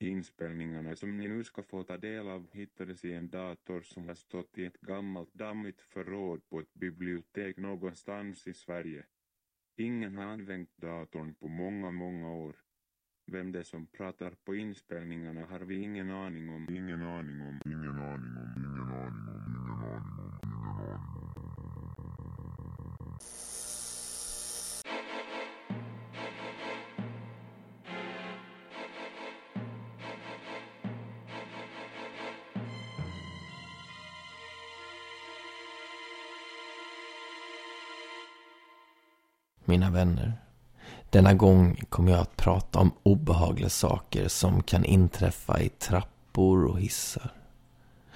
Inspelningarna som ni nu ska få ta del av hittades i en dator som har stått i ett gammalt dammigt förråd på ett bibliotek någonstans i Sverige. Ingen har använt datorn på många, många år. Vem det är som pratar på inspelningarna har vi ingen aning om. Ingen aning om. Ingen aning om. Ingen aning om. Ingen aning om. Ingen aning om. Mina vänner. Denna gång kommer jag att prata om obehagliga saker som kan inträffa i trappor och hissar.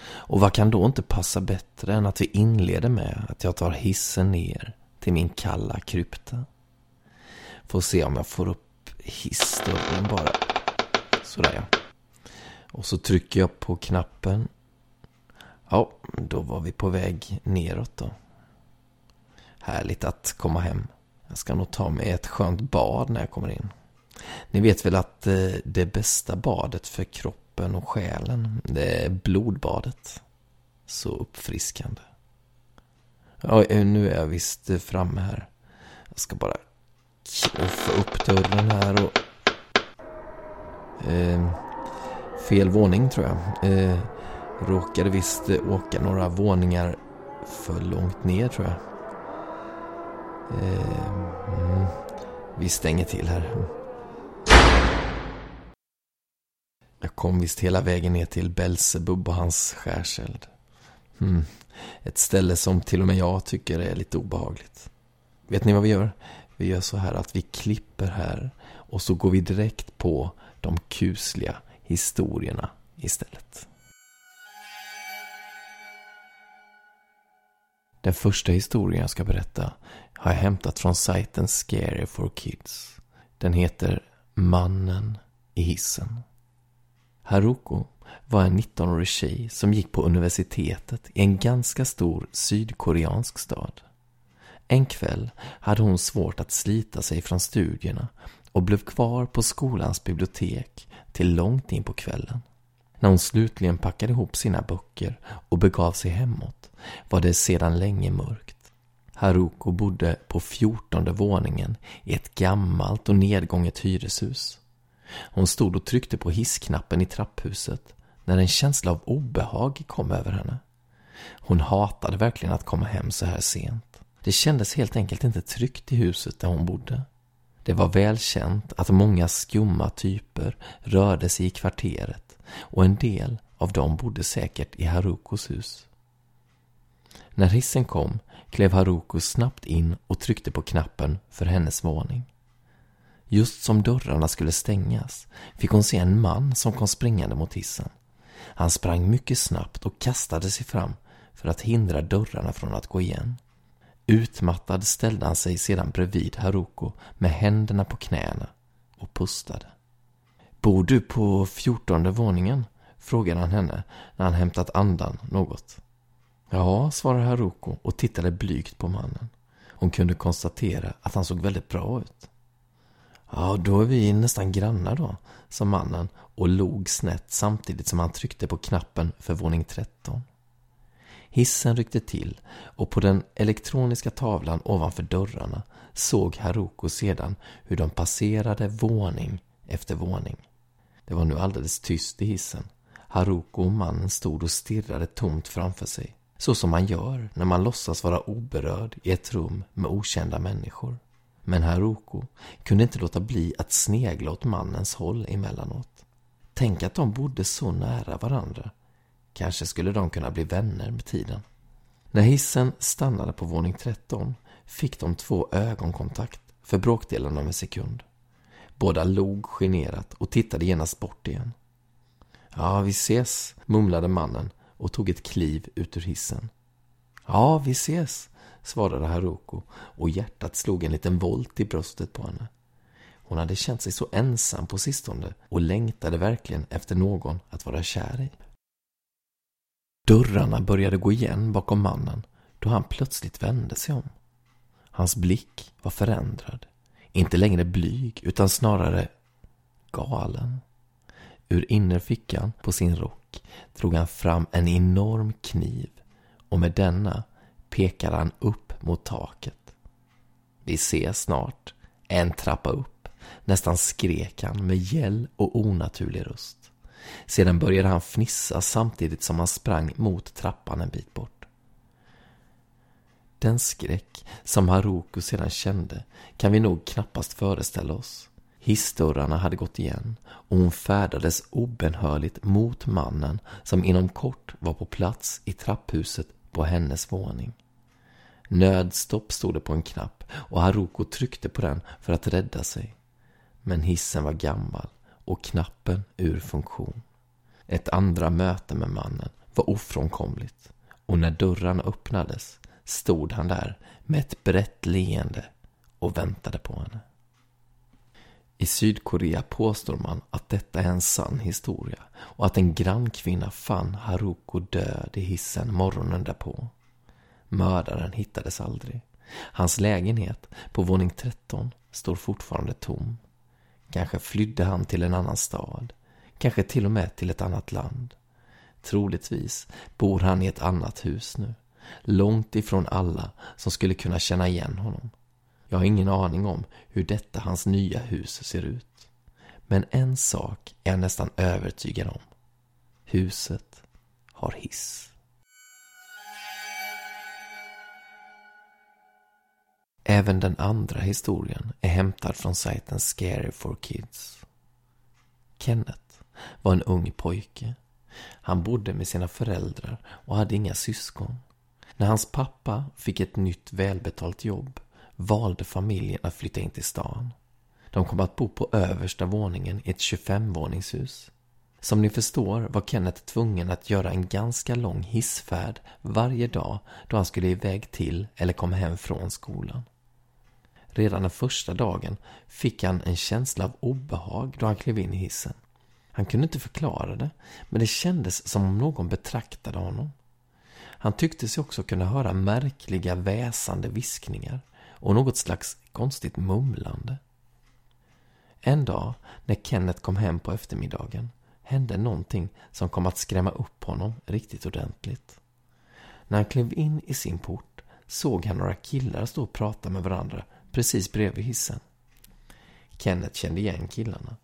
Och vad kan då inte passa bättre än att vi inleder med att jag tar hissen ner till min kalla krypta. Får se om jag får upp hissdörren bara. Sådär ja. Och så trycker jag på knappen. Ja, då var vi på väg neråt då. Härligt att komma hem. Jag ska nog ta mig ett skönt bad när jag kommer in. Ni vet väl att eh, det bästa badet för kroppen och själen, det är blodbadet. Så uppfriskande. Ja, eh, nu är jag visst eh, framme här. Jag ska bara knuffa upp dörren här och... Eh, fel våning tror jag. Eh, råkade visst åka några våningar för långt ner tror jag. Eh, mm, vi stänger till här. Jag kom visst hela vägen ner till Belsebub och hans skärseld. Mm, ett ställe som till och med jag tycker är lite obehagligt. Vet ni vad vi gör? Vi gör så här att vi klipper här och så går vi direkt på de kusliga historierna istället. Den första historien jag ska berätta har jag hämtat från sajten Scary for Kids. Den heter Mannen i hissen. Haruko var en 19-årig tjej som gick på universitetet i en ganska stor sydkoreansk stad. En kväll hade hon svårt att slita sig från studierna och blev kvar på skolans bibliotek till långt in på kvällen. När hon slutligen packade ihop sina böcker och begav sig hemåt var det sedan länge mörkt. Haruko bodde på fjortonde våningen i ett gammalt och nedgånget hyreshus. Hon stod och tryckte på hissknappen i trapphuset när en känsla av obehag kom över henne. Hon hatade verkligen att komma hem så här sent. Det kändes helt enkelt inte tryggt i huset där hon bodde. Det var välkänt att många skumma typer rörde sig i kvarteret och en del av dem bodde säkert i Harukos hus. När hissen kom klev Haruko snabbt in och tryckte på knappen för hennes våning. Just som dörrarna skulle stängas fick hon se en man som kom springande mot hissen. Han sprang mycket snabbt och kastade sig fram för att hindra dörrarna från att gå igen. Utmattad ställde han sig sedan bredvid Haruko med händerna på knäna och pustade. Bor du på fjortonde våningen? frågade han henne när han hämtat andan något. Ja, svarade Haruko och tittade blygt på mannen. Hon kunde konstatera att han såg väldigt bra ut. Ja, då är vi nästan grannar då, sa mannen och log snett samtidigt som han tryckte på knappen för våning 13. Hissen ryckte till och på den elektroniska tavlan ovanför dörrarna såg Haruko sedan hur de passerade våning efter våning. Det var nu alldeles tyst i hissen. Haruko och mannen stod och stirrade tomt framför sig. Så som man gör när man låtsas vara oberörd i ett rum med okända människor. Men Haruko kunde inte låta bli att snegla åt mannens håll emellanåt. Tänk att de bodde så nära varandra. Kanske skulle de kunna bli vänner med tiden. När hissen stannade på våning 13 fick de två ögonkontakt för bråkdelen av en sekund. Båda log generat och tittade genast bort igen. Ja, vi ses, mumlade mannen och tog ett kliv ut ur hissen. Ja, vi ses, svarade Haruko och hjärtat slog en liten volt i bröstet på henne. Hon hade känt sig så ensam på sistone och längtade verkligen efter någon att vara kär i. Dörrarna började gå igen bakom mannen då han plötsligt vände sig om. Hans blick var förändrad. Inte längre blyg, utan snarare galen. Ur innerfickan på sin rock drog han fram en enorm kniv och med denna pekade han upp mot taket. Vi ses snart, en trappa upp, nästan skrek han med gäll och onaturlig röst. Sedan började han fnissa samtidigt som han sprang mot trappan en bit bort. Den skräck som Haruko sedan kände kan vi nog knappast föreställa oss. Hissdörrarna hade gått igen och hon färdades obenhörligt mot mannen som inom kort var på plats i trapphuset på hennes våning. Nödstopp stod det på en knapp och Haruko tryckte på den för att rädda sig. Men hissen var gammal och knappen ur funktion. Ett andra möte med mannen var ofrånkomligt och när dörrarna öppnades stod han där med ett brett leende och väntade på henne. I Sydkorea påstår man att detta är en sann historia och att en grannkvinna fann Haruko död i hissen morgonen därpå. Mördaren hittades aldrig. Hans lägenhet på våning 13 står fortfarande tom. Kanske flydde han till en annan stad. Kanske till och med till ett annat land. Troligtvis bor han i ett annat hus nu. Långt ifrån alla som skulle kunna känna igen honom. Jag har ingen aning om hur detta hans nya hus ser ut. Men en sak är jag nästan övertygad om. Huset har hiss. Även den andra historien är hämtad från sajten Scary for Kids. Kenneth var en ung pojke. Han bodde med sina föräldrar och hade inga syskon. När hans pappa fick ett nytt välbetalt jobb valde familjen att flytta in till stan. De kom att bo på översta våningen i ett 25-våningshus. Som ni förstår var Kenneth tvungen att göra en ganska lång hissfärd varje dag då han skulle iväg till eller komma hem från skolan. Redan den första dagen fick han en känsla av obehag då han klev in i hissen. Han kunde inte förklara det, men det kändes som om någon betraktade honom. Han tyckte sig också kunna höra märkliga väsande viskningar och något slags konstigt mumlande. En dag när Kenneth kom hem på eftermiddagen hände någonting som kom att skrämma upp honom riktigt ordentligt. När han klev in i sin port såg han några killar stå och prata med varandra precis bredvid hissen. Kenneth kände igen killarna.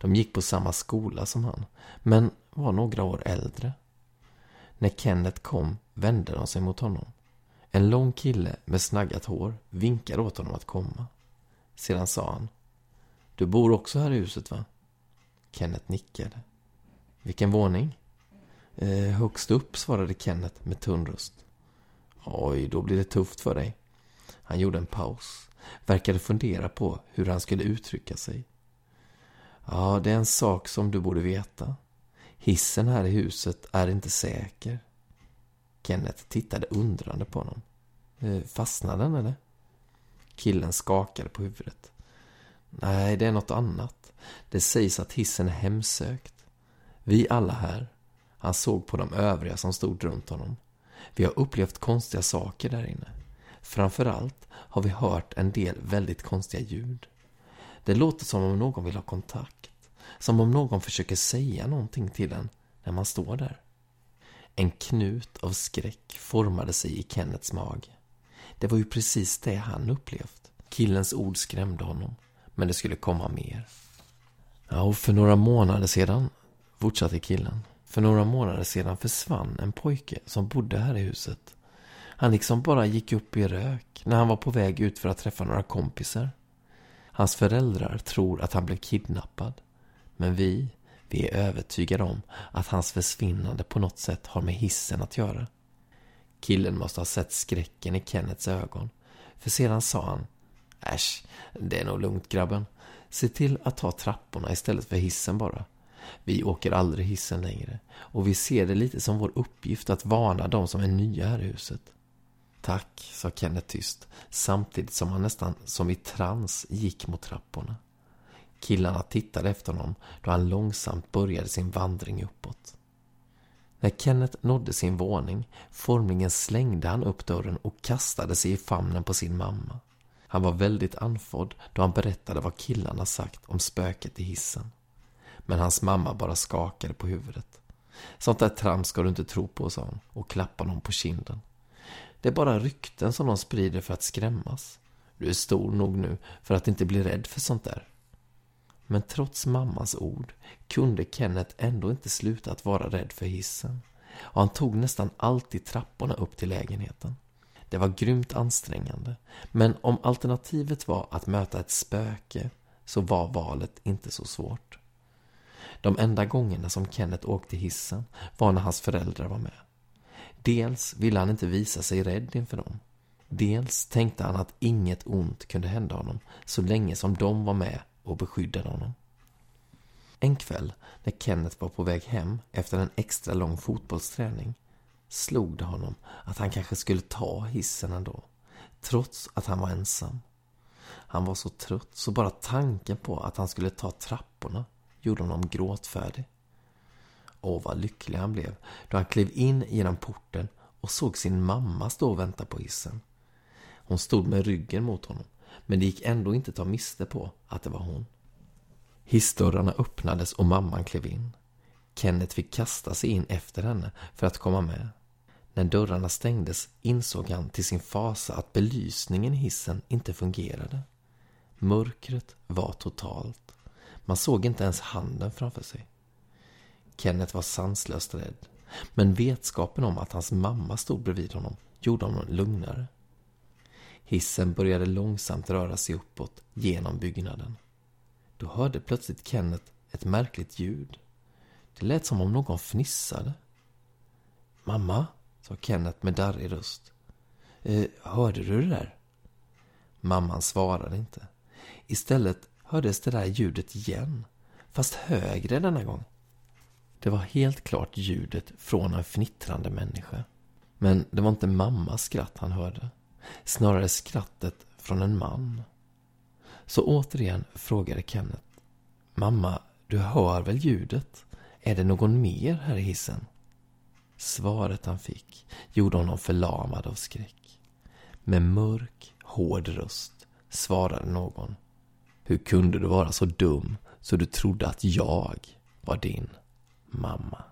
De gick på samma skola som han, men var några år äldre. När Kenneth kom vände de sig mot honom. En lång kille med snaggat hår vinkade åt honom att komma. Sedan sa han. Du bor också här i huset, va? Kenneth nickade. Vilken våning? Eh, högst upp, svarade Kenneth med tunn röst. Oj, då blir det tufft för dig. Han gjorde en paus. Verkade fundera på hur han skulle uttrycka sig. Ja, det är en sak som du borde veta. Hissen här i huset är inte säker. Kenneth tittade undrande på honom. Eh, fastnade den eller? Killen skakade på huvudet. Nej, det är något annat. Det sägs att hissen är hemsökt. Vi alla här. Han såg på de övriga som stod runt honom. Vi har upplevt konstiga saker där inne. Framförallt har vi hört en del väldigt konstiga ljud. Det låter som om någon vill ha kontakt. Som om någon försöker säga någonting till en när man står där. En knut av skräck formade sig i Kennets mage. Det var ju precis det han upplevt. Killens ord skrämde honom, men det skulle komma mer. Ja, och för några månader sedan, fortsatte killen, för några månader sedan försvann en pojke som bodde här i huset. Han liksom bara gick upp i rök när han var på väg ut för att träffa några kompisar. Hans föräldrar tror att han blev kidnappad. Men vi, vi är övertygade om att hans försvinnande på något sätt har med hissen att göra. Killen måste ha sett skräcken i Kennets ögon. För sedan sa han Äsch, det är nog lugnt grabben. Se till att ta trapporna istället för hissen bara. Vi åker aldrig hissen längre. Och vi ser det lite som vår uppgift att varna de som är nya här i huset. Tack, sa Kenneth tyst, samtidigt som han nästan som i trans gick mot trapporna. Killarna tittade efter honom då han långsamt började sin vandring uppåt. När Kenneth nådde sin våning formligen slängde han upp dörren och kastade sig i famnen på sin mamma. Han var väldigt andfådd då han berättade vad killarna sagt om spöket i hissen. Men hans mamma bara skakade på huvudet. Sånt där trams ska du inte tro på, sa hon och klappade honom på kinden. Det är bara rykten som de sprider för att skrämmas. Du är stor nog nu för att inte bli rädd för sånt där. Men trots mammas ord kunde Kenneth ändå inte sluta att vara rädd för hissen. Och han tog nästan alltid trapporna upp till lägenheten. Det var grymt ansträngande. Men om alternativet var att möta ett spöke så var valet inte så svårt. De enda gångerna som Kenneth åkte hissen var när hans föräldrar var med. Dels ville han inte visa sig rädd inför dem. Dels tänkte han att inget ont kunde hända honom så länge som de var med och beskyddade honom. En kväll när Kenneth var på väg hem efter en extra lång fotbollsträning slog det honom att han kanske skulle ta hissen ändå, trots att han var ensam. Han var så trött så bara tanken på att han skulle ta trapporna gjorde honom gråtfärdig. Åh, vad lycklig han blev då han klev in genom porten och såg sin mamma stå och vänta på hissen. Hon stod med ryggen mot honom, men det gick ändå inte att ta miste på att det var hon. Hissdörrarna öppnades och mamman klev in. Kenneth fick kasta sig in efter henne för att komma med. När dörrarna stängdes insåg han till sin fasa att belysningen i hissen inte fungerade. Mörkret var totalt. Man såg inte ens handen framför sig. Kenneth var sanslöst rädd. Men vetskapen om att hans mamma stod bredvid honom gjorde honom lugnare. Hissen började långsamt röra sig uppåt genom byggnaden. Då hörde plötsligt Kenneth ett märkligt ljud. Det lät som om någon fnissade. Mamma, sa Kenneth med darrig röst. Eh, hörde du det där? Mamman svarade inte. Istället hördes det där ljudet igen, fast högre denna gång. Det var helt klart ljudet från en fnittrande människa. Men det var inte mammas skratt han hörde. Snarare skrattet från en man. Så återigen frågade Kenneth. Mamma, du hör väl ljudet? Är det någon mer här i hissen? Svaret han fick gjorde honom förlamad av skräck. Med mörk, hård röst svarade någon. Hur kunde du vara så dum så du trodde att jag var din mamma?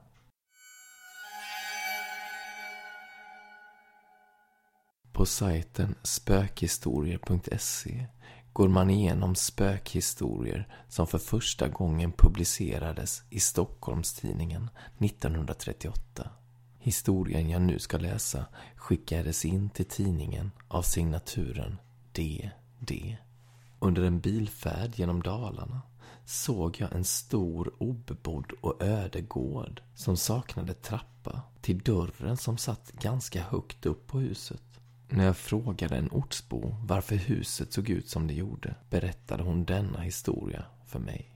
På sajten spökhistorier.se går man igenom spökhistorier som för första gången publicerades i Stockholmstidningen 1938. Historien jag nu ska läsa skickades in till tidningen av signaturen D.D. Under en bilfärd genom Dalarna såg jag en stor obebodd och öde gård som saknade trappa till dörren som satt ganska högt upp på huset. När jag frågade en ortsbo varför huset såg ut som det gjorde berättade hon denna historia för mig.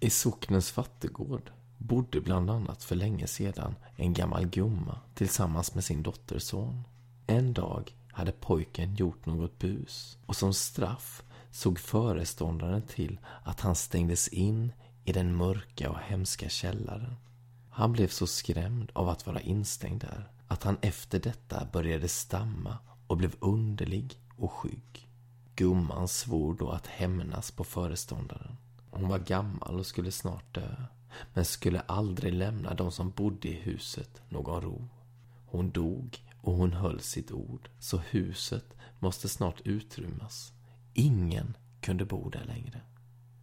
I socknens fattigård bodde bland annat för länge sedan en gammal gumma tillsammans med sin dotterson. En dag hade pojken gjort något bus och som straff såg föreståndaren till att han stängdes in i den mörka och hemska källaren. Han blev så skrämd av att vara instängd där att han efter detta började stamma och blev underlig och skygg. Gumman svor då att hämnas på föreståndaren. Hon var gammal och skulle snart dö, men skulle aldrig lämna de som bodde i huset någon ro. Hon dog och hon höll sitt ord, så huset måste snart utrymmas. Ingen kunde bo där längre.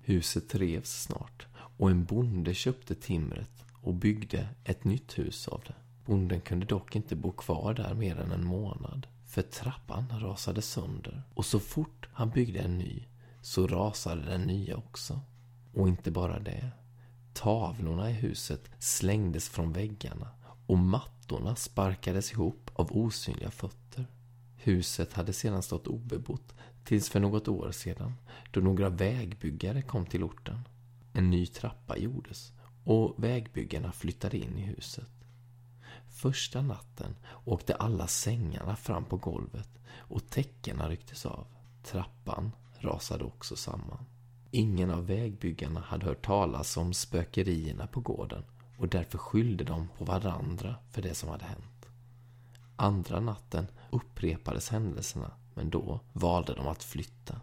Huset revs snart och en bonde köpte timret och byggde ett nytt hus av det. Bonden kunde dock inte bo kvar där mer än en månad, för trappan rasade sönder och så fort han byggde en ny så rasade den nya också. Och inte bara det. Tavlorna i huset slängdes från väggarna och mattorna sparkades ihop av osynliga fötter. Huset hade sedan stått obebott tills för något år sedan då några vägbyggare kom till orten. En ny trappa gjordes och vägbyggarna flyttade in i huset. Första natten åkte alla sängarna fram på golvet och täckena rycktes av. Trappan rasade också samman. Ingen av vägbyggarna hade hört talas om spökerierna på gården och därför skyllde de på varandra för det som hade hänt. Andra natten upprepades händelserna men då valde de att flytta.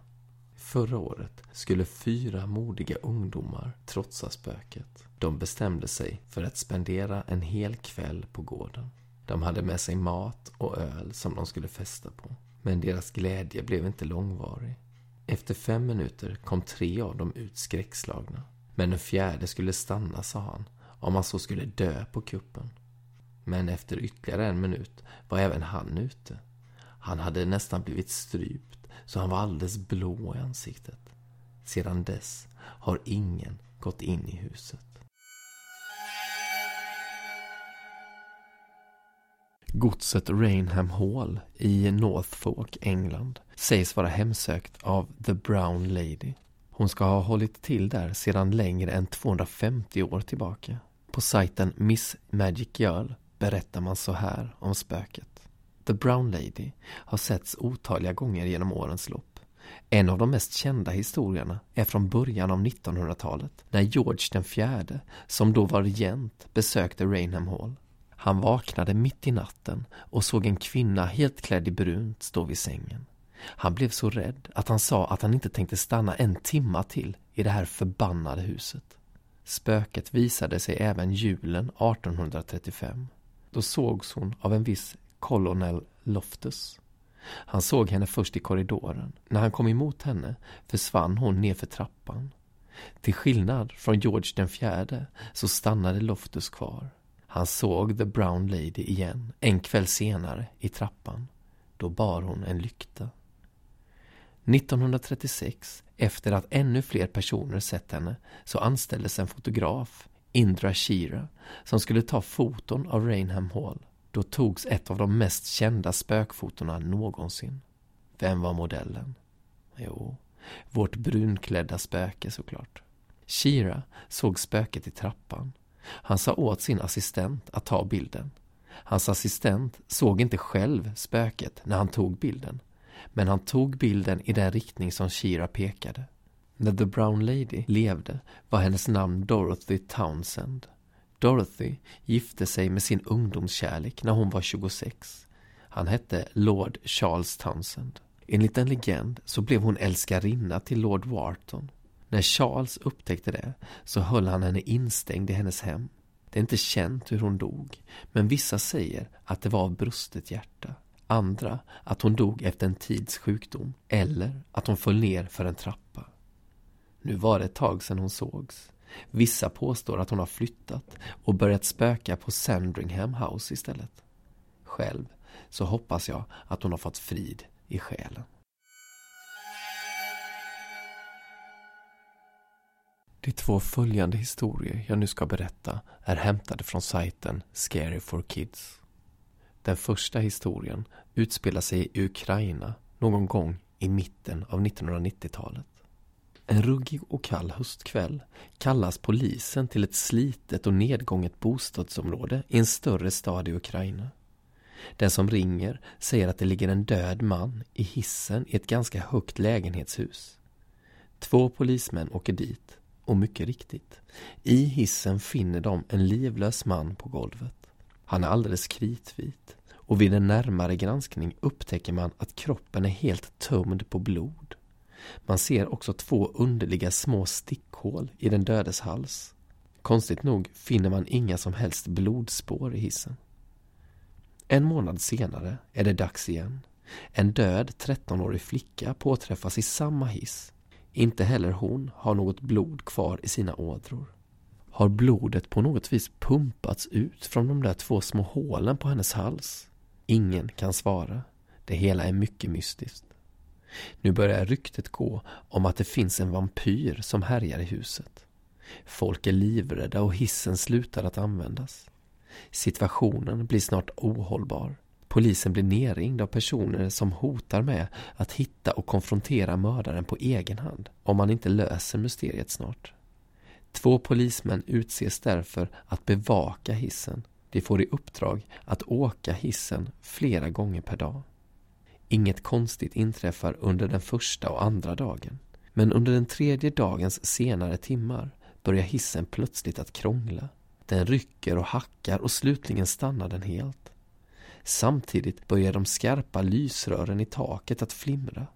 Förra året skulle fyra modiga ungdomar trotsa spöket. De bestämde sig för att spendera en hel kväll på gården. De hade med sig mat och öl som de skulle festa på. Men deras glädje blev inte långvarig. Efter fem minuter kom tre av dem ut skräckslagna. Men den fjärde skulle stanna, sa han, om han så skulle dö på kuppen. Men efter ytterligare en minut var även han ute. Han hade nästan blivit strypt, så han var alldeles blå i ansiktet. Sedan dess har ingen gått in i huset. Godset Rainham Hall i Northfolk, England sägs vara hemsökt av The Brown Lady. Hon ska ha hållit till där sedan längre än 250 år tillbaka. På sajten Miss Magic Girl berättar man så här om spöket. The Brown Lady har setts otaliga gånger genom årens lopp. En av de mest kända historierna är från början av 1900-talet när George den fjärde, som då var regent, besökte Rainham Hall. Han vaknade mitt i natten och såg en kvinna helt klädd i brunt stå vid sängen. Han blev så rädd att han sa att han inte tänkte stanna en timma till i det här förbannade huset. Spöket visade sig även julen 1835. Då sågs hon av en viss Colonel Loftus. Han såg henne först i korridoren. När han kom emot henne försvann hon nedför trappan. Till skillnad från George den fjärde så stannade Loftus kvar. Han såg The Brown Lady igen, en kväll senare, i trappan. Då bar hon en lykta. 1936, efter att ännu fler personer sett henne, så anställdes en fotograf, Indra Shira, som skulle ta foton av Rainham Hall. Då togs ett av de mest kända spökfotona någonsin. Vem var modellen? Jo, vårt brunklädda spöke såklart. Shira såg spöket i trappan. Han sa åt sin assistent att ta bilden. Hans assistent såg inte själv spöket när han tog bilden. Men han tog bilden i den riktning som Shira pekade. När The Brown Lady levde var hennes namn Dorothy Townsend. Dorothy gifte sig med sin ungdomskärlek när hon var 26. Han hette Lord Charles Townsend. Enligt en legend så blev hon älskarinna till Lord Wharton. När Charles upptäckte det så höll han henne instängd i hennes hem. Det är inte känt hur hon dog, men vissa säger att det var av brustet hjärta. Andra att hon dog efter en tids sjukdom eller att hon föll ner för en trappa. Nu var det ett tag sedan hon sågs. Vissa påstår att hon har flyttat och börjat spöka på Sandringham House istället. Själv så hoppas jag att hon har fått frid i själen. De två följande historier jag nu ska berätta är hämtade från sajten Scary for Kids. Den första historien utspelar sig i Ukraina någon gång i mitten av 1990-talet. En ruggig och kall höstkväll kallas polisen till ett slitet och nedgånget bostadsområde i en större stad i Ukraina. Den som ringer säger att det ligger en död man i hissen i ett ganska högt lägenhetshus. Två polismän åker dit och mycket riktigt, i hissen finner de en livlös man på golvet. Han är alldeles kritvit och vid en närmare granskning upptäcker man att kroppen är helt tömd på blod. Man ser också två underliga små stickhål i den dödes hals. Konstigt nog finner man inga som helst blodspår i hissen. En månad senare är det dags igen. En död 13-årig flicka påträffas i samma hiss. Inte heller hon har något blod kvar i sina ådror. Har blodet på något vis pumpats ut från de där två små hålen på hennes hals? Ingen kan svara. Det hela är mycket mystiskt. Nu börjar ryktet gå om att det finns en vampyr som härjar i huset. Folk är livrädda och hissen slutar att användas. Situationen blir snart ohållbar. Polisen blir nerringd av personer som hotar med att hitta och konfrontera mördaren på egen hand om man inte löser mysteriet snart. Två polismän utses därför att bevaka hissen. De får i uppdrag att åka hissen flera gånger per dag. Inget konstigt inträffar under den första och andra dagen. Men under den tredje dagens senare timmar börjar hissen plötsligt att krångla. Den rycker och hackar och slutligen stannar den helt. Samtidigt börjar de skarpa lysrören i taket att flimra.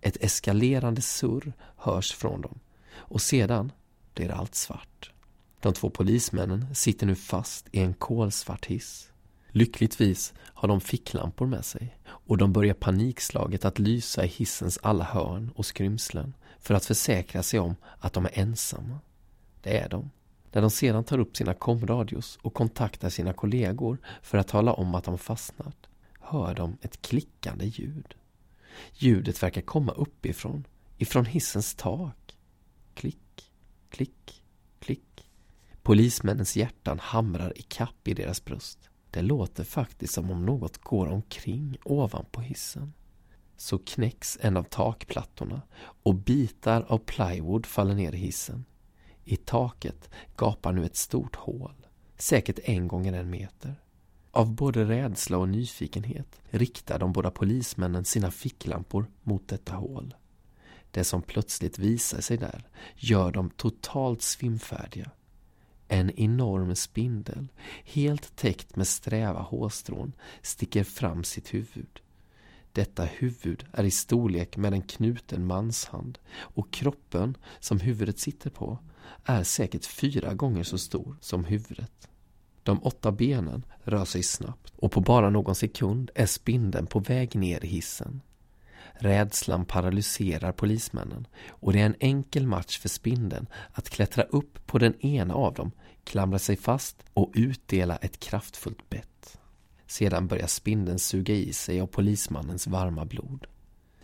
Ett eskalerande surr hörs från dem och sedan blir allt svart. De två polismännen sitter nu fast i en kolsvart hiss. Lyckligtvis har de ficklampor med sig och de börjar panikslaget att lysa i hissens alla hörn och skrymslen för att försäkra sig om att de är ensamma. Det är de. När de sedan tar upp sina komradios och kontaktar sina kollegor för att tala om att de fastnat hör de ett klickande ljud. Ljudet verkar komma uppifrån, ifrån hissens tak. Klick, klick, klick. Polismännens hjärtan hamrar i kapp i deras bröst. Det låter faktiskt som om något går omkring ovanpå hissen. Så knäcks en av takplattorna och bitar av plywood faller ner i hissen. I taket gapar nu ett stort hål, säkert en gånger en meter. Av både rädsla och nyfikenhet riktar de båda polismännen sina ficklampor mot detta hål. Det som plötsligt visar sig där gör dem totalt svimfärdiga. En enorm spindel, helt täckt med sträva hårstrån, sticker fram sitt huvud. Detta huvud är i storlek med en knuten manshand och kroppen som huvudet sitter på är säkert fyra gånger så stor som huvudet. De åtta benen rör sig snabbt och på bara någon sekund är spindeln på väg ner i hissen. Rädslan paralyserar polismännen och det är en enkel match för spindeln att klättra upp på den ena av dem, klamra sig fast och utdela ett kraftfullt bett. Sedan börjar spindeln suga i sig av polismannens varma blod.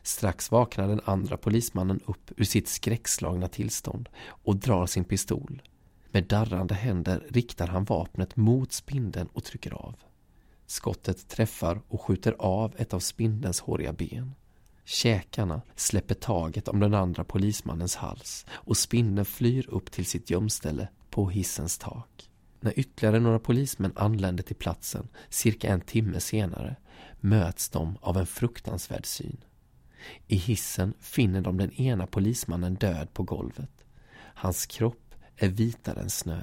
Strax vaknar den andra polismannen upp ur sitt skräckslagna tillstånd och drar sin pistol. Med darrande händer riktar han vapnet mot spindeln och trycker av. Skottet träffar och skjuter av ett av spindelns håriga ben. Käkarna släpper taget om den andra polismannens hals och spindeln flyr upp till sitt gömställe på hissens tak. När ytterligare några polismän anländer till platsen cirka en timme senare möts de av en fruktansvärd syn. I hissen finner de den ena polismannen död på golvet. Hans kropp är vitare än snö.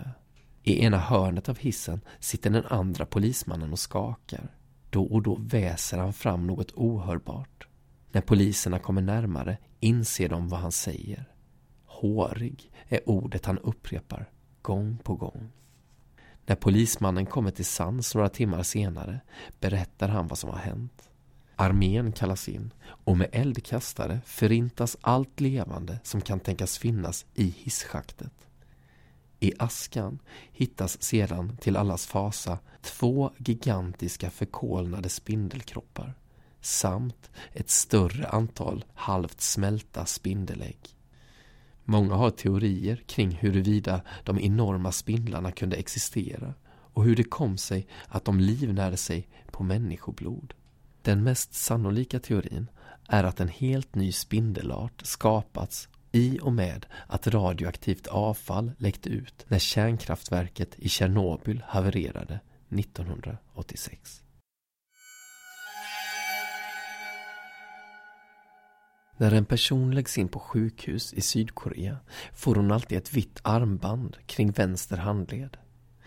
I ena hörnet av hissen sitter den andra polismannen och skakar. Då och då väser han fram något ohörbart. När poliserna kommer närmare inser de vad han säger. Hårig är ordet han upprepar gång på gång. När polismannen kommer till sans några timmar senare berättar han vad som har hänt. Armén kallas in och med eldkastare förintas allt levande som kan tänkas finnas i hisschaktet. I askan hittas sedan till allas fasa två gigantiska förkolnade spindelkroppar samt ett större antal halvt smälta spindelägg. Många har teorier kring huruvida de enorma spindlarna kunde existera och hur det kom sig att de livnärde sig på människoblod. Den mest sannolika teorin är att en helt ny spindelart skapats i och med att radioaktivt avfall läckte ut när kärnkraftverket i Tjernobyl havererade 1986. När en person läggs in på sjukhus i Sydkorea får hon alltid ett vitt armband kring vänster handled.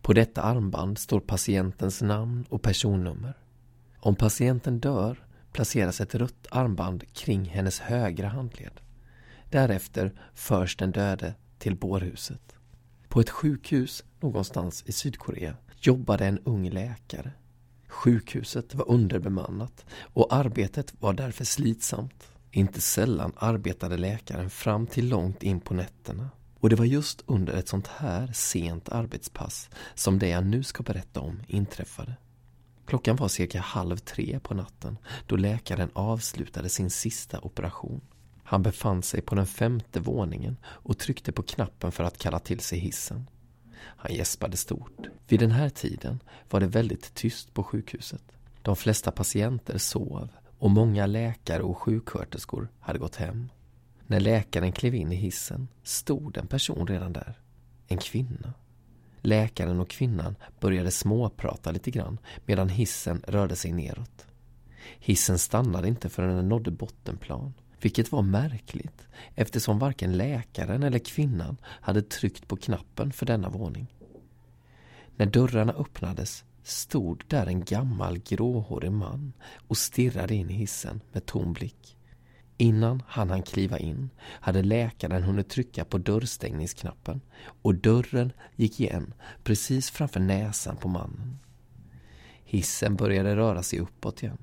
På detta armband står patientens namn och personnummer. Om patienten dör placeras ett rött armband kring hennes högra handled. Därefter förs den döde till bårhuset. På ett sjukhus någonstans i Sydkorea jobbade en ung läkare. Sjukhuset var underbemannat och arbetet var därför slitsamt. Inte sällan arbetade läkaren fram till långt in på nätterna. Och det var just under ett sånt här sent arbetspass som det jag nu ska berätta om inträffade. Klockan var cirka halv tre på natten då läkaren avslutade sin sista operation. Han befann sig på den femte våningen och tryckte på knappen för att kalla till sig hissen. Han gäspade stort. Vid den här tiden var det väldigt tyst på sjukhuset. De flesta patienter sov och många läkare och sjuksköterskor hade gått hem. När läkaren klev in i hissen stod en person redan där. En kvinna. Läkaren och kvinnan började småprata lite grann medan hissen rörde sig neråt. Hissen stannade inte förrän den nådde bottenplan, vilket var märkligt eftersom varken läkaren eller kvinnan hade tryckt på knappen för denna våning. När dörrarna öppnades stod där en gammal gråhårig man och stirrade in i hissen med tom blick. Innan han hann kliva in hade läkaren hunnit trycka på dörrstängningsknappen och dörren gick igen precis framför näsan på mannen. Hissen började röra sig uppåt igen.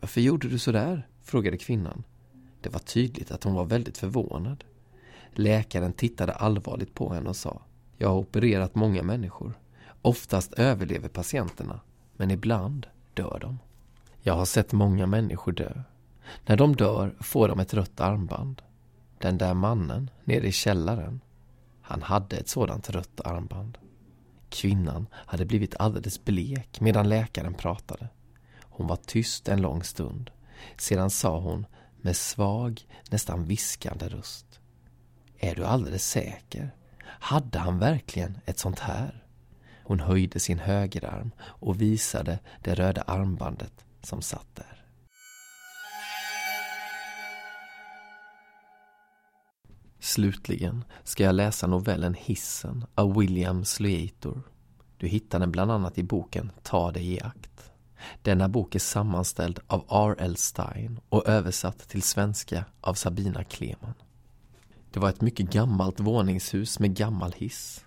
Varför gjorde du så där? frågade kvinnan. Det var tydligt att hon var väldigt förvånad. Läkaren tittade allvarligt på henne och sa Jag har opererat många människor. Oftast överlever patienterna, men ibland dör de. Jag har sett många människor dö. När de dör får de ett rött armband. Den där mannen nere i källaren, han hade ett sådant rött armband. Kvinnan hade blivit alldeles blek medan läkaren pratade. Hon var tyst en lång stund. Sedan sa hon med svag, nästan viskande röst. Är du alldeles säker? Hade han verkligen ett sånt här? Hon höjde sin högerarm och visade det röda armbandet som satt där. Slutligen ska jag läsa novellen Hissen av William Sluator. Du hittar den bland annat i boken Ta dig i akt. Denna bok är sammanställd av R.L. Stein och översatt till svenska av Sabina Kleman. Det var ett mycket gammalt våningshus med gammal hiss.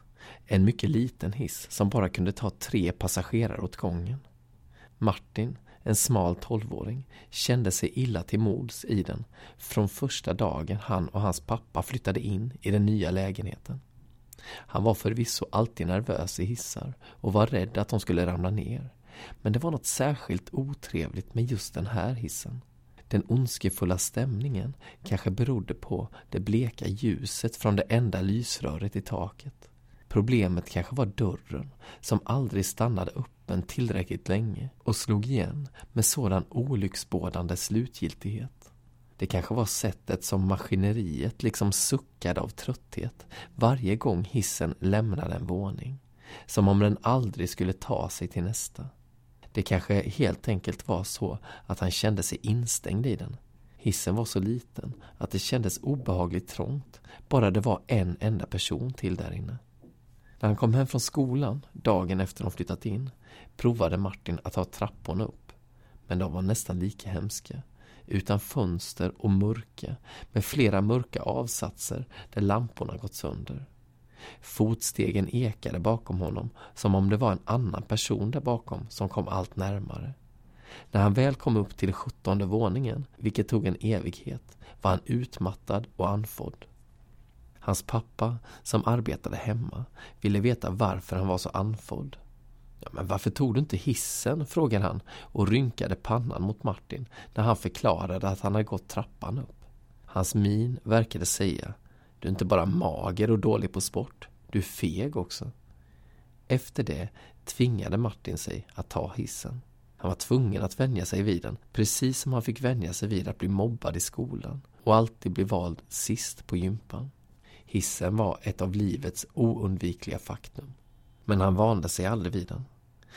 En mycket liten hiss som bara kunde ta tre passagerare åt gången. Martin, en smal tolvåring, kände sig illa till mods i den från första dagen han och hans pappa flyttade in i den nya lägenheten. Han var förvisso alltid nervös i hissar och var rädd att de skulle ramla ner. Men det var något särskilt otrevligt med just den här hissen. Den ondskefulla stämningen kanske berodde på det bleka ljuset från det enda lysröret i taket. Problemet kanske var dörren som aldrig stannade öppen tillräckligt länge och slog igen med sådan olycksbådande slutgiltighet. Det kanske var sättet som maskineriet liksom suckade av trötthet varje gång hissen lämnade en våning. Som om den aldrig skulle ta sig till nästa. Det kanske helt enkelt var så att han kände sig instängd i den. Hissen var så liten att det kändes obehagligt trångt, bara det var en enda person till där inne. När han kom hem från skolan, dagen efter de flyttat in, provade Martin att ta trapporna upp. Men de var nästan lika hemska. Utan fönster och mörka, med flera mörka avsatser där lamporna gått sönder. Fotstegen ekade bakom honom som om det var en annan person där bakom som kom allt närmare. När han väl kom upp till sjuttonde våningen, vilket tog en evighet, var han utmattad och andfådd. Hans pappa, som arbetade hemma, ville veta varför han var så andfådd. Ja, men varför tog du inte hissen? frågade han och rynkade pannan mot Martin när han förklarade att han hade gått trappan upp. Hans min verkade säga Du är inte bara mager och dålig på sport, du är feg också. Efter det tvingade Martin sig att ta hissen. Han var tvungen att vänja sig vid den, precis som han fick vänja sig vid att bli mobbad i skolan och alltid bli vald sist på gympan. Hissen var ett av livets oundvikliga faktum. Men han vande sig aldrig vid den.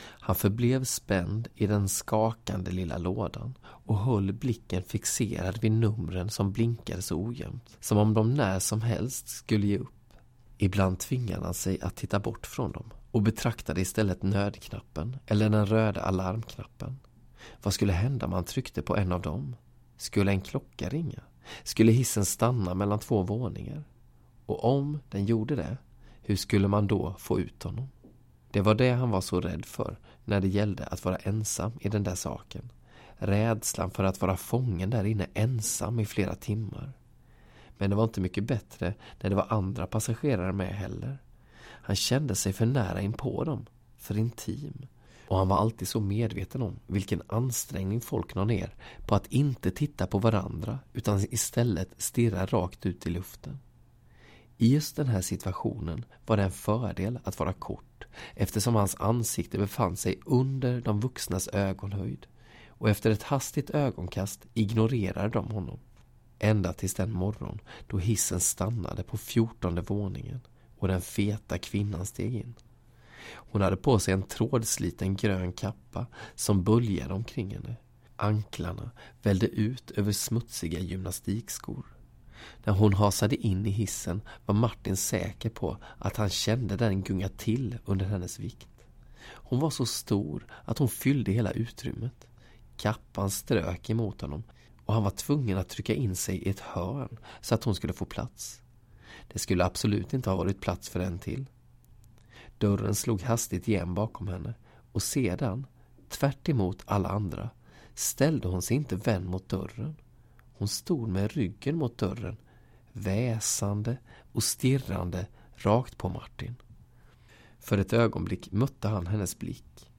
Han förblev spänd i den skakande lilla lådan och höll blicken fixerad vid numren som blinkade så ojämnt, som om de när som helst skulle ge upp. Ibland tvingade han sig att titta bort från dem och betraktade istället nödknappen eller den röda alarmknappen. Vad skulle hända om han tryckte på en av dem? Skulle en klocka ringa? Skulle hissen stanna mellan två våningar? Och om den gjorde det, hur skulle man då få ut honom? Det var det han var så rädd för när det gällde att vara ensam i den där saken. Rädslan för att vara fången där inne ensam i flera timmar. Men det var inte mycket bättre när det var andra passagerare med heller. Han kände sig för nära in på dem, för intim. Och han var alltid så medveten om vilken ansträngning folk la ner på att inte titta på varandra utan istället stirra rakt ut i luften. I just den här situationen var det en fördel att vara kort eftersom hans ansikte befann sig under de vuxnas ögonhöjd och efter ett hastigt ögonkast ignorerade de honom. Ända tills den morgon då hissen stannade på fjortonde våningen och den feta kvinnan steg in. Hon hade på sig en trådsliten grön kappa som böljade omkring henne. Anklarna vällde ut över smutsiga gymnastikskor. När hon hasade in i hissen var Martin säker på att han kände den gunga till under hennes vikt. Hon var så stor att hon fyllde hela utrymmet. Kappan strök emot honom och han var tvungen att trycka in sig i ett hörn så att hon skulle få plats. Det skulle absolut inte ha varit plats för en till. Dörren slog hastigt igen bakom henne och sedan, tvärt alla andra, ställde hon sig inte vänd mot dörren. Hon stod med ryggen mot dörren, väsande och stirrande rakt på Martin. För ett ögonblick mötte han hennes blick.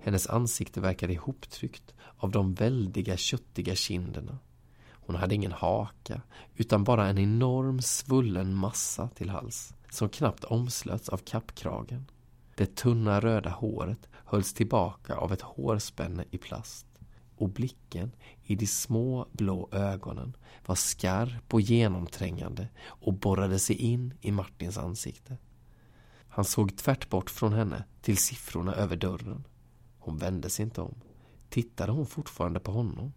Hennes ansikte verkade ihoptryckt av de väldiga köttiga kinderna. Hon hade ingen haka, utan bara en enorm svullen massa till hals, som knappt omslöts av kappkragen. Det tunna röda håret hölls tillbaka av ett hårspänne i plast. Och blicken i de små blå ögonen var skarp och genomträngande och borrade sig in i Martins ansikte. Han såg tvärt bort från henne till siffrorna över dörren. Hon vände sig inte om. Tittade hon fortfarande på honom?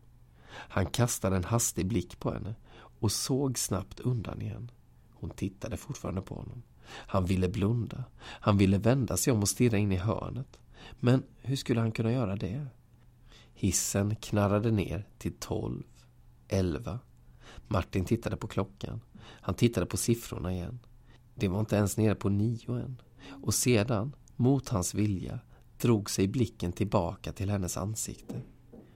Han kastade en hastig blick på henne och såg snabbt undan igen. Hon tittade fortfarande på honom. Han ville blunda. Han ville vända sig om och stirra in i hörnet. Men hur skulle han kunna göra det? Hissen knarrade ner till tolv, elva. Martin tittade på klockan. Han tittade på siffrorna igen. Det var inte ens nere på nio än. Och sedan, mot hans vilja, drog sig blicken tillbaka till hennes ansikte.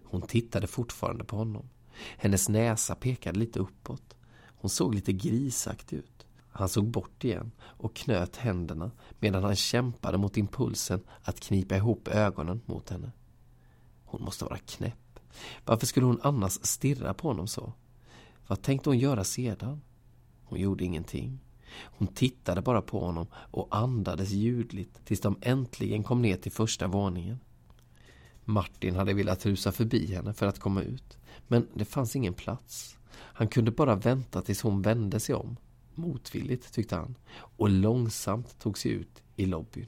Hon tittade fortfarande på honom. Hennes näsa pekade lite uppåt. Hon såg lite grisaktig ut. Han såg bort igen och knöt händerna medan han kämpade mot impulsen att knipa ihop ögonen mot henne. Hon måste vara knäpp. Varför skulle hon annars stirra på honom så? Vad tänkte hon göra sedan? Hon gjorde ingenting. Hon tittade bara på honom och andades ljudligt tills de äntligen kom ner till första våningen. Martin hade velat rusa förbi henne för att komma ut, men det fanns ingen plats. Han kunde bara vänta tills hon vände sig om, motvilligt tyckte han, och långsamt tog sig ut i lobbyn.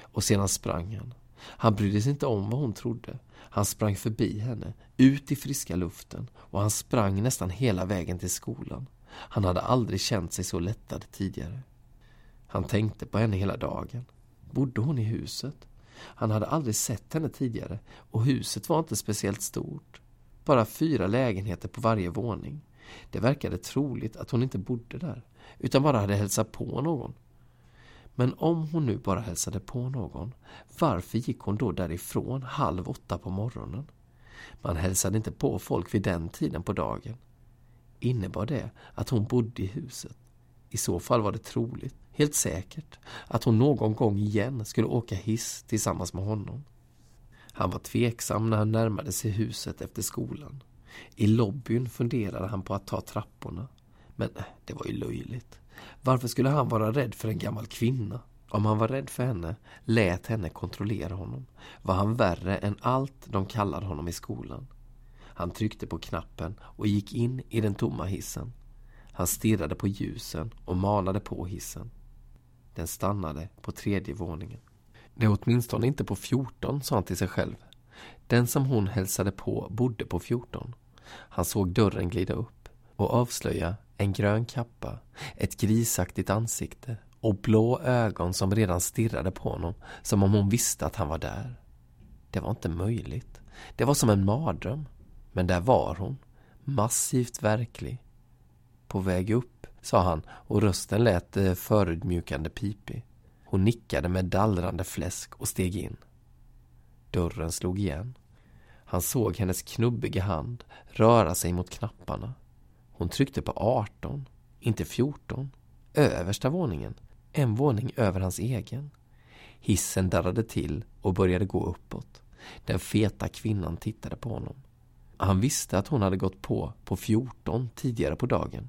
Och sedan sprang han. Han brydde sig inte om vad hon trodde. Han sprang förbi henne, ut i friska luften och han sprang nästan hela vägen till skolan. Han hade aldrig känt sig så lättad tidigare. Han tänkte på henne hela dagen. Bodde hon i huset? Han hade aldrig sett henne tidigare och huset var inte speciellt stort. Bara fyra lägenheter på varje våning. Det verkade troligt att hon inte bodde där, utan bara hade hälsat på någon. Men om hon nu bara hälsade på någon, varför gick hon då därifrån halv åtta på morgonen? Man hälsade inte på folk vid den tiden på dagen. Innebar det att hon bodde i huset? I så fall var det troligt, helt säkert, att hon någon gång igen skulle åka hiss tillsammans med honom. Han var tveksam när han närmade sig huset efter skolan. I lobbyn funderade han på att ta trapporna. Men äh, det var ju löjligt. Varför skulle han vara rädd för en gammal kvinna? Om han var rädd för henne, lät henne kontrollera honom. Var han värre än allt de kallade honom i skolan? Han tryckte på knappen och gick in i den tomma hissen. Han stirrade på ljusen och manade på hissen. Den stannade på tredje våningen. Det är åtminstone inte på 14, sa han till sig själv. Den som hon hälsade på bodde på 14. Han såg dörren glida upp och avslöja en grön kappa, ett grisaktigt ansikte och blå ögon som redan stirrade på honom som om hon visste att han var där. Det var inte möjligt. Det var som en mardröm. Men där var hon, massivt verklig. På väg upp, sa han och rösten lät eh, förödmjukande pipig. Hon nickade med dallrande fläsk och steg in. Dörren slog igen. Han såg hennes knubbiga hand röra sig mot knapparna. Hon tryckte på 18, inte 14. Översta våningen, en våning över hans egen. Hissen darrade till och började gå uppåt. Den feta kvinnan tittade på honom. Han visste att hon hade gått på på 14 tidigare på dagen.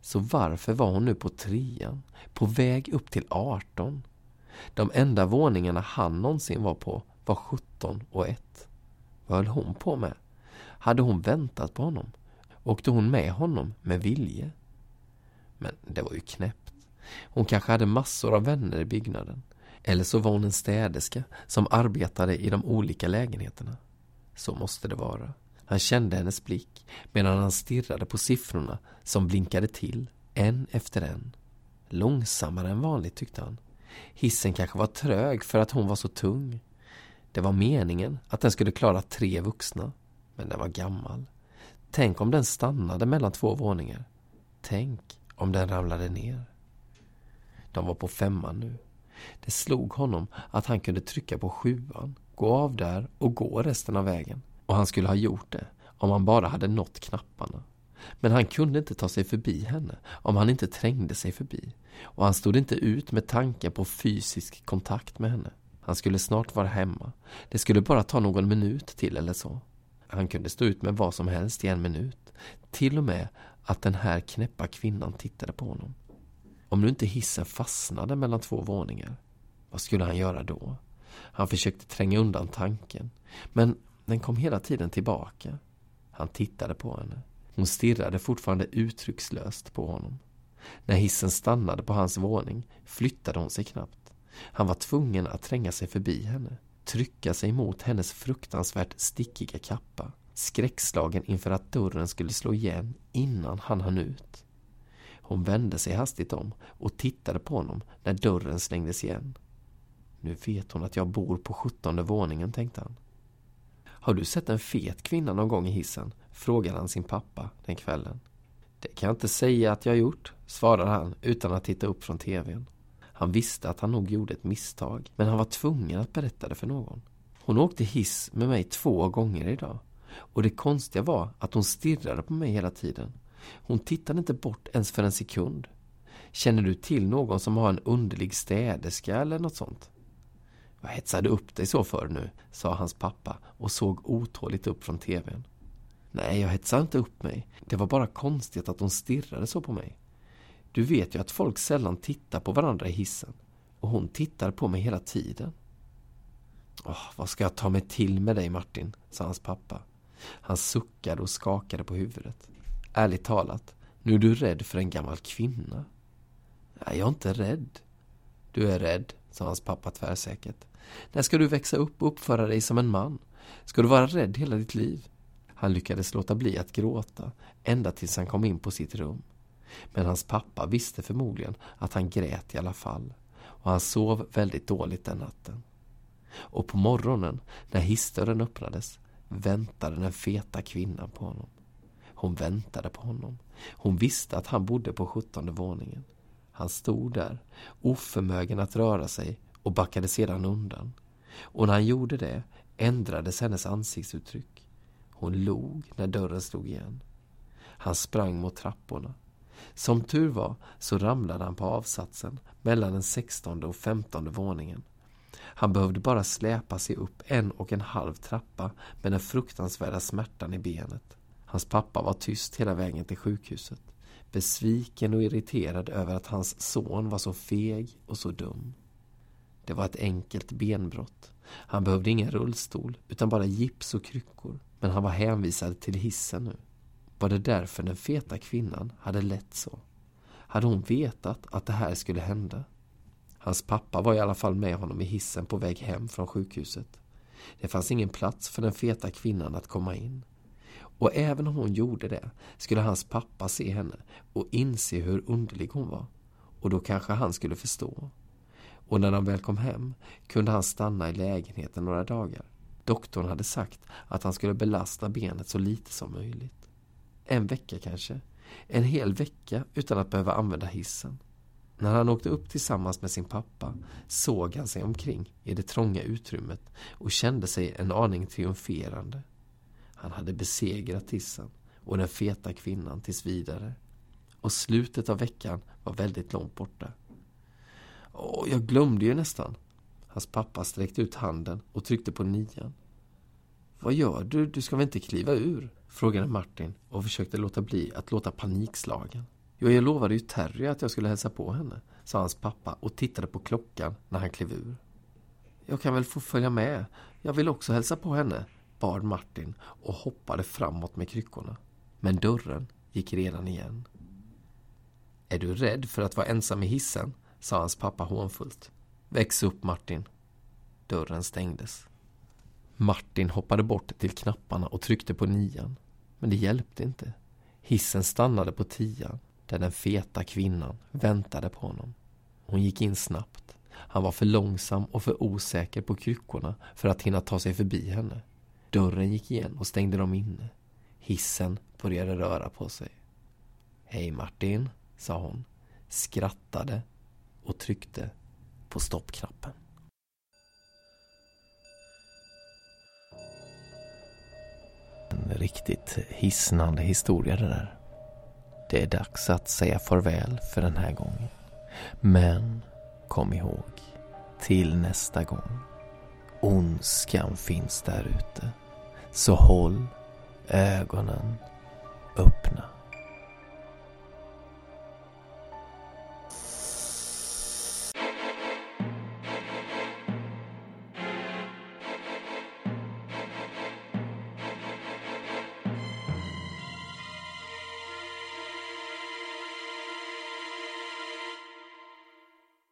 Så varför var hon nu på trean, på väg upp till 18? De enda våningarna han någonsin var på var 17 och 1. Vad höll hon på med? Hade hon väntat på honom? Åkte hon med honom med vilje? Men det var ju knäppt. Hon kanske hade massor av vänner i byggnaden. Eller så var hon en städerska som arbetade i de olika lägenheterna. Så måste det vara. Han kände hennes blick medan han stirrade på siffrorna som blinkade till, en efter en. Långsammare än vanligt tyckte han. Hissen kanske var trög för att hon var så tung. Det var meningen att den skulle klara tre vuxna, men den var gammal. Tänk om den stannade mellan två våningar. Tänk om den ramlade ner. De var på femman nu. Det slog honom att han kunde trycka på sjuan, gå av där och gå resten av vägen. Och han skulle ha gjort det om han bara hade nått knapparna. Men han kunde inte ta sig förbi henne om han inte trängde sig förbi. Och han stod inte ut med tanken på fysisk kontakt med henne. Han skulle snart vara hemma. Det skulle bara ta någon minut till eller så. Han kunde stå ut med vad som helst i en minut. Till och med att den här knäppa kvinnan tittade på honom. Om nu inte hissen fastnade mellan två våningar, vad skulle han göra då? Han försökte tränga undan tanken, men den kom hela tiden tillbaka. Han tittade på henne. Hon stirrade fortfarande uttryckslöst på honom. När hissen stannade på hans våning flyttade hon sig knappt. Han var tvungen att tränga sig förbi henne, trycka sig mot hennes fruktansvärt stickiga kappa, skräckslagen inför att dörren skulle slå igen innan han hann ut. Hon vände sig hastigt om och tittade på honom när dörren slängdes igen. Nu vet hon att jag bor på sjuttonde våningen, tänkte han. Har du sett en fet kvinna någon gång i hissen? frågade han sin pappa den kvällen. Det kan jag inte säga att jag gjort, svarade han utan att titta upp från tvn. Han visste att han nog gjorde ett misstag, men han var tvungen att berätta det för någon. Hon åkte hiss med mig två gånger idag. Och det konstiga var att hon stirrade på mig hela tiden. Hon tittade inte bort ens för en sekund. Känner du till någon som har en underlig städerska eller något sånt? Vad hetsade upp dig så för nu? sa hans pappa och såg otåligt upp från tvn. Nej, jag hetsade inte upp mig. Det var bara konstigt att hon stirrade så på mig. Du vet ju att folk sällan tittar på varandra i hissen. Och hon tittar på mig hela tiden. Åh, vad ska jag ta mig till med dig Martin? sa hans pappa. Han suckade och skakade på huvudet. Ärligt talat, nu är du rädd för en gammal kvinna. Nej, jag är inte rädd. Du är rädd, sa hans pappa tvärsäkert. När ska du växa upp och uppföra dig som en man? Ska du vara rädd hela ditt liv? Han lyckades låta bli att gråta ända tills han kom in på sitt rum. Men hans pappa visste förmodligen att han grät i alla fall och han sov väldigt dåligt den natten. Och på morgonen, när hissdörren öppnades, väntade den feta kvinnan på honom. Hon väntade på honom. Hon visste att han bodde på sjuttonde våningen. Han stod där, oförmögen att röra sig och backade sedan undan. Och när han gjorde det ändrades hennes ansiktsuttryck. Hon log när dörren slog igen. Han sprang mot trapporna. Som tur var så ramlade han på avsatsen mellan den sextonde och femtonde våningen. Han behövde bara släpa sig upp en och en halv trappa med den fruktansvärda smärtan i benet. Hans pappa var tyst hela vägen till sjukhuset. Besviken och irriterad över att hans son var så feg och så dum. Det var ett enkelt benbrott. Han behövde ingen rullstol, utan bara gips och kryckor. Men han var hänvisad till hissen nu. Var det därför den feta kvinnan hade lett så? Hade hon vetat att det här skulle hända? Hans pappa var i alla fall med honom i hissen på väg hem från sjukhuset. Det fanns ingen plats för den feta kvinnan att komma in. Och även om hon gjorde det skulle hans pappa se henne och inse hur underlig hon var. Och då kanske han skulle förstå. Och när de väl kom hem kunde han stanna i lägenheten några dagar. Doktorn hade sagt att han skulle belasta benet så lite som möjligt. En vecka kanske. En hel vecka utan att behöva använda hissen. När han åkte upp tillsammans med sin pappa såg han sig omkring i det trånga utrymmet och kände sig en aning triumferande. Han hade besegrat hissen och den feta kvinnan tills vidare. Och slutet av veckan var väldigt långt borta. Åh, jag glömde ju nästan. Hans pappa sträckte ut handen och tryckte på nian. Vad gör du? Du ska väl inte kliva ur? Frågade Martin och försökte låta bli att låta panikslagen. Jo, jag lovade ju Terry att jag skulle hälsa på henne, sa hans pappa och tittade på klockan när han klev ur. Jag kan väl få följa med? Jag vill också hälsa på henne, bad Martin och hoppade framåt med kryckorna. Men dörren gick redan igen. Är du rädd för att vara ensam i hissen? sa hans pappa hånfullt. Väx upp, Martin. Dörren stängdes. Martin hoppade bort till knapparna och tryckte på nian. Men det hjälpte inte. Hissen stannade på tian, där den feta kvinnan väntade på honom. Hon gick in snabbt. Han var för långsam och för osäker på kryckorna för att hinna ta sig förbi henne. Dörren gick igen och stängde dem inne. Hissen började röra på sig. Hej Martin, sa hon, skrattade och tryckte på stoppknappen. En riktigt hisnande historia det där. Det är dags att säga farväl för den här gången. Men kom ihåg, till nästa gång. Ondskan finns där ute. Så håll ögonen öppna.